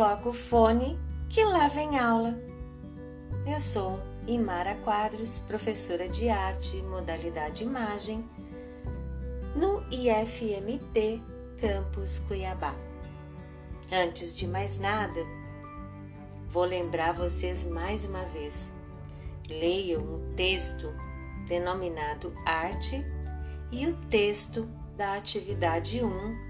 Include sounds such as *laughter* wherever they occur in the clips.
coloca o fone que lá vem aula. Eu sou Imara Quadros, professora de arte modalidade imagem no IFMT Campus Cuiabá. Antes de mais nada, vou lembrar vocês mais uma vez. Leiam o texto denominado Arte e o texto da atividade 1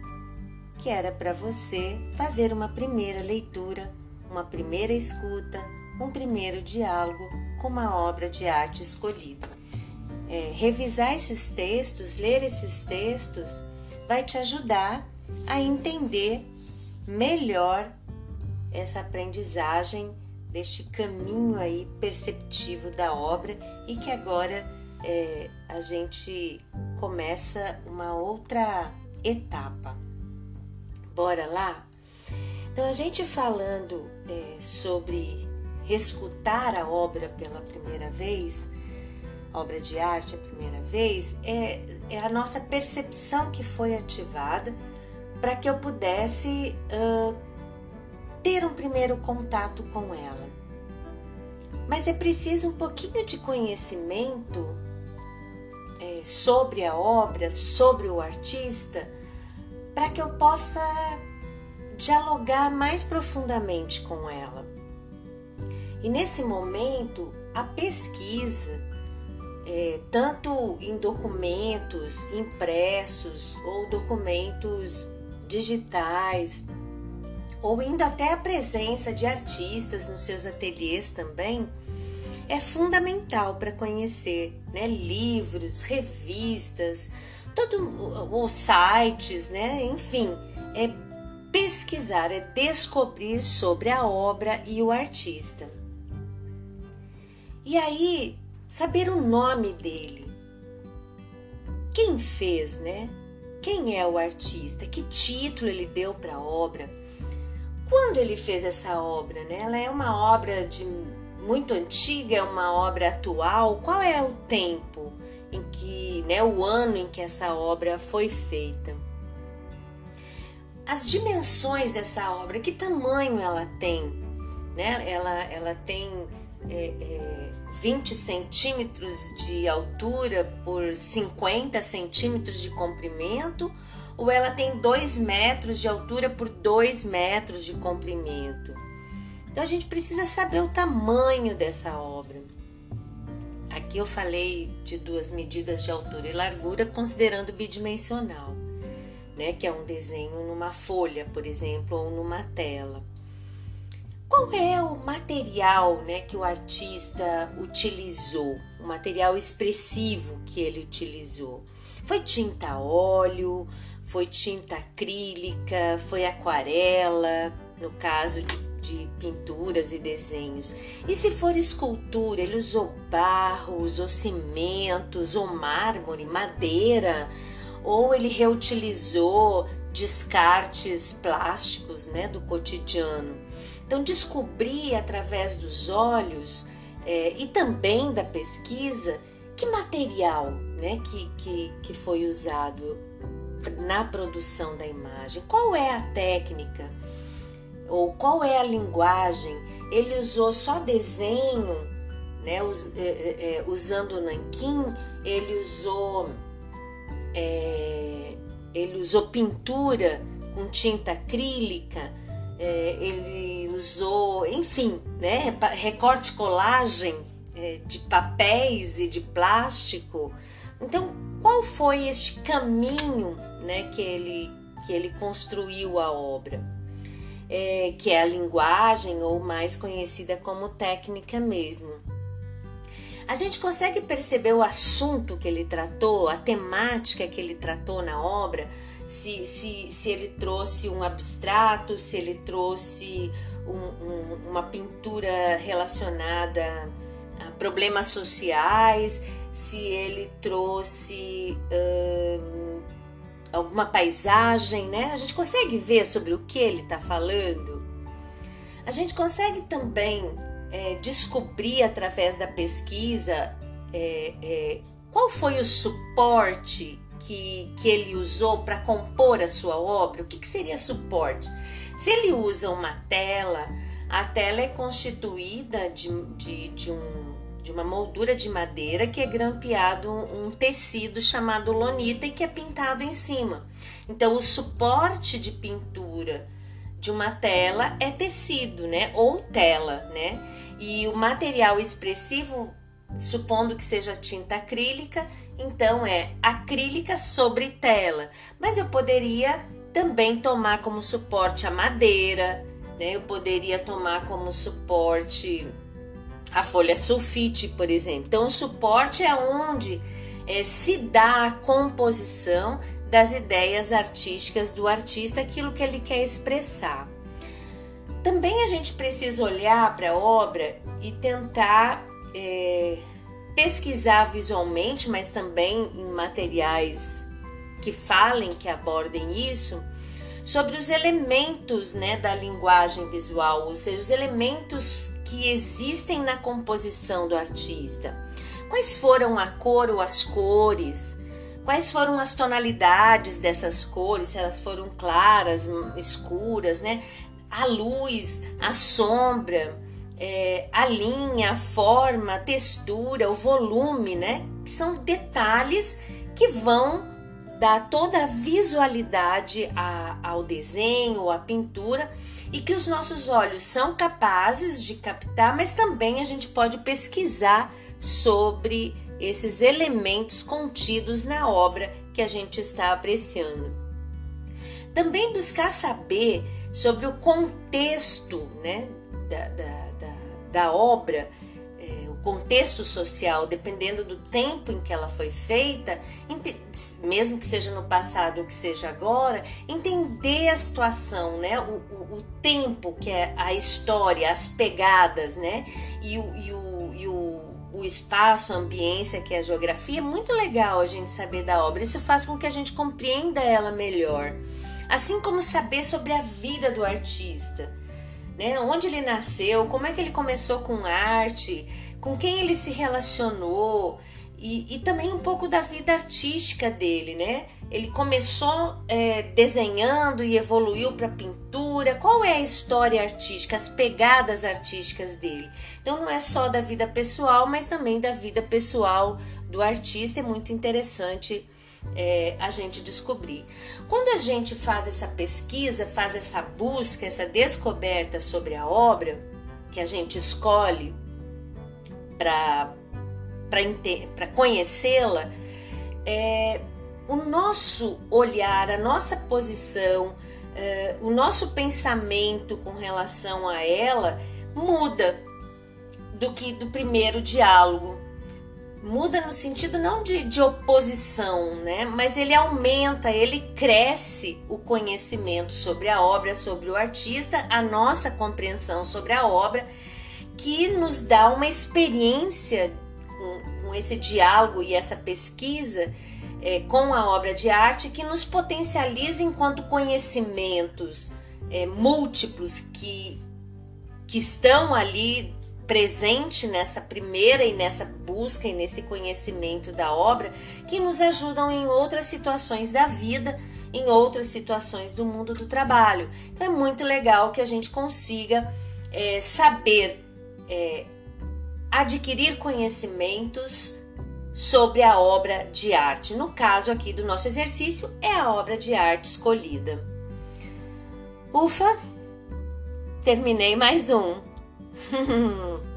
que era para você fazer uma primeira leitura, uma primeira escuta, um primeiro diálogo com uma obra de arte escolhida. É, revisar esses textos, ler esses textos, vai te ajudar a entender melhor essa aprendizagem deste caminho aí perceptivo da obra e que agora é, a gente começa uma outra etapa. Bora lá? Então, a gente falando é, sobre escutar a obra pela primeira vez, obra de arte a primeira vez, é, é a nossa percepção que foi ativada para que eu pudesse uh, ter um primeiro contato com ela. Mas é preciso um pouquinho de conhecimento é, sobre a obra, sobre o artista para que eu possa dialogar mais profundamente com ela. E nesse momento, a pesquisa, é, tanto em documentos impressos ou documentos digitais, ou indo até a presença de artistas nos seus ateliês também, é fundamental para conhecer né, livros, revistas, todo os sites, né? Enfim, é pesquisar, é descobrir sobre a obra e o artista. E aí, saber o nome dele. Quem fez, né? Quem é o artista? Que título ele deu para a obra? Quando ele fez essa obra, né? Ela é uma obra de muito antiga, é uma obra atual. Qual é o tempo? em que, né, o ano em que essa obra foi feita. As dimensões dessa obra, que tamanho ela tem? Né? Ela, ela tem é, é, 20 centímetros de altura por 50 centímetros de comprimento, ou ela tem 2 metros de altura por 2 metros de comprimento. Então a gente precisa saber o tamanho dessa obra. Aqui eu falei de duas medidas de altura e largura considerando bidimensional, né, que é um desenho numa folha, por exemplo, ou numa tela. Qual é o material, né, que o artista utilizou? O material expressivo que ele utilizou? Foi tinta óleo, foi tinta acrílica, foi aquarela, no caso de de pinturas e desenhos. E se for escultura, ele usou barro, usou cimento, usou mármore, madeira, ou ele reutilizou descartes plásticos né, do cotidiano. Então, descobrir através dos olhos é, e também da pesquisa que material né, que, que, que foi usado na produção da imagem, qual é a técnica ou qual é a linguagem? Ele usou só desenho, né? Us, é, é, usando o nanquim, ele usou é, ele usou pintura com tinta acrílica, é, ele usou, enfim, né? Recorte colagem é, de papéis e de plástico. Então, qual foi este caminho, né? Que ele que ele construiu a obra? É, que é a linguagem ou mais conhecida como técnica mesmo. A gente consegue perceber o assunto que ele tratou, a temática que ele tratou na obra, se, se, se ele trouxe um abstrato, se ele trouxe um, um, uma pintura relacionada a problemas sociais, se ele trouxe. Hum, alguma paisagem, né? A gente consegue ver sobre o que ele está falando. A gente consegue também é, descobrir através da pesquisa é, é, qual foi o suporte que, que ele usou para compor a sua obra. O que, que seria suporte? Se ele usa uma tela, a tela é constituída de, de, de, um, de uma moldura de madeira que é grampeado um, tecido chamado lonita e que é pintado em cima. Então, o suporte de pintura de uma tela é tecido, né? Ou tela, né? E o material expressivo, supondo que seja tinta acrílica, então é acrílica sobre tela. Mas eu poderia também tomar como suporte a madeira, né? Eu poderia tomar como suporte a folha sulfite, por exemplo. Então, o suporte é onde é, se dá a composição das ideias artísticas do artista, aquilo que ele quer expressar. Também a gente precisa olhar para a obra e tentar é, pesquisar visualmente, mas também em materiais que falem, que abordem isso, sobre os elementos né, da linguagem visual, ou seja, os elementos que existem na composição do artista. Quais foram a cor ou as cores? Quais foram as tonalidades dessas cores? Se elas foram claras, escuras, né? A luz, a sombra, é, a linha, a forma, a textura, o volume, né? São detalhes que vão dar toda a visualidade a, ao desenho, à pintura e que os nossos olhos são capazes de captar, mas também a gente pode pesquisar sobre esses elementos contidos na obra que a gente está apreciando. Também buscar saber sobre o contexto né, da, da, da, da obra contexto social, dependendo do tempo em que ela foi feita, mesmo que seja no passado ou que seja agora, entender a situação, né? O, o, o tempo que é a história, as pegadas, né? E o, e o, e o, o espaço, a ambiência, que é a geografia, é muito legal a gente saber da obra. Isso faz com que a gente compreenda ela melhor. Assim como saber sobre a vida do artista. Né? Onde ele nasceu, como é que ele começou com arte, com quem ele se relacionou e, e também um pouco da vida artística dele, né? Ele começou é, desenhando e evoluiu para pintura. Qual é a história artística, as pegadas artísticas dele? Então não é só da vida pessoal, mas também da vida pessoal do artista. É muito interessante é, a gente descobrir. Quando a gente faz essa pesquisa, faz essa busca, essa descoberta sobre a obra que a gente escolhe para conhecê-la, é, o nosso olhar, a nossa posição, é, o nosso pensamento com relação a ela muda do que do primeiro diálogo. Muda no sentido não de, de oposição, né? Mas ele aumenta, ele cresce o conhecimento sobre a obra, sobre o artista, a nossa compreensão sobre a obra que nos dá uma experiência com, com esse diálogo e essa pesquisa é, com a obra de arte que nos potencializa enquanto conhecimentos é, múltiplos que, que estão ali presente nessa primeira e nessa busca e nesse conhecimento da obra que nos ajudam em outras situações da vida, em outras situações do mundo do trabalho. Então é muito legal que a gente consiga é, saber é, adquirir conhecimentos sobre a obra de arte. No caso aqui do nosso exercício, é a obra de arte escolhida. Ufa! Terminei mais um. *laughs*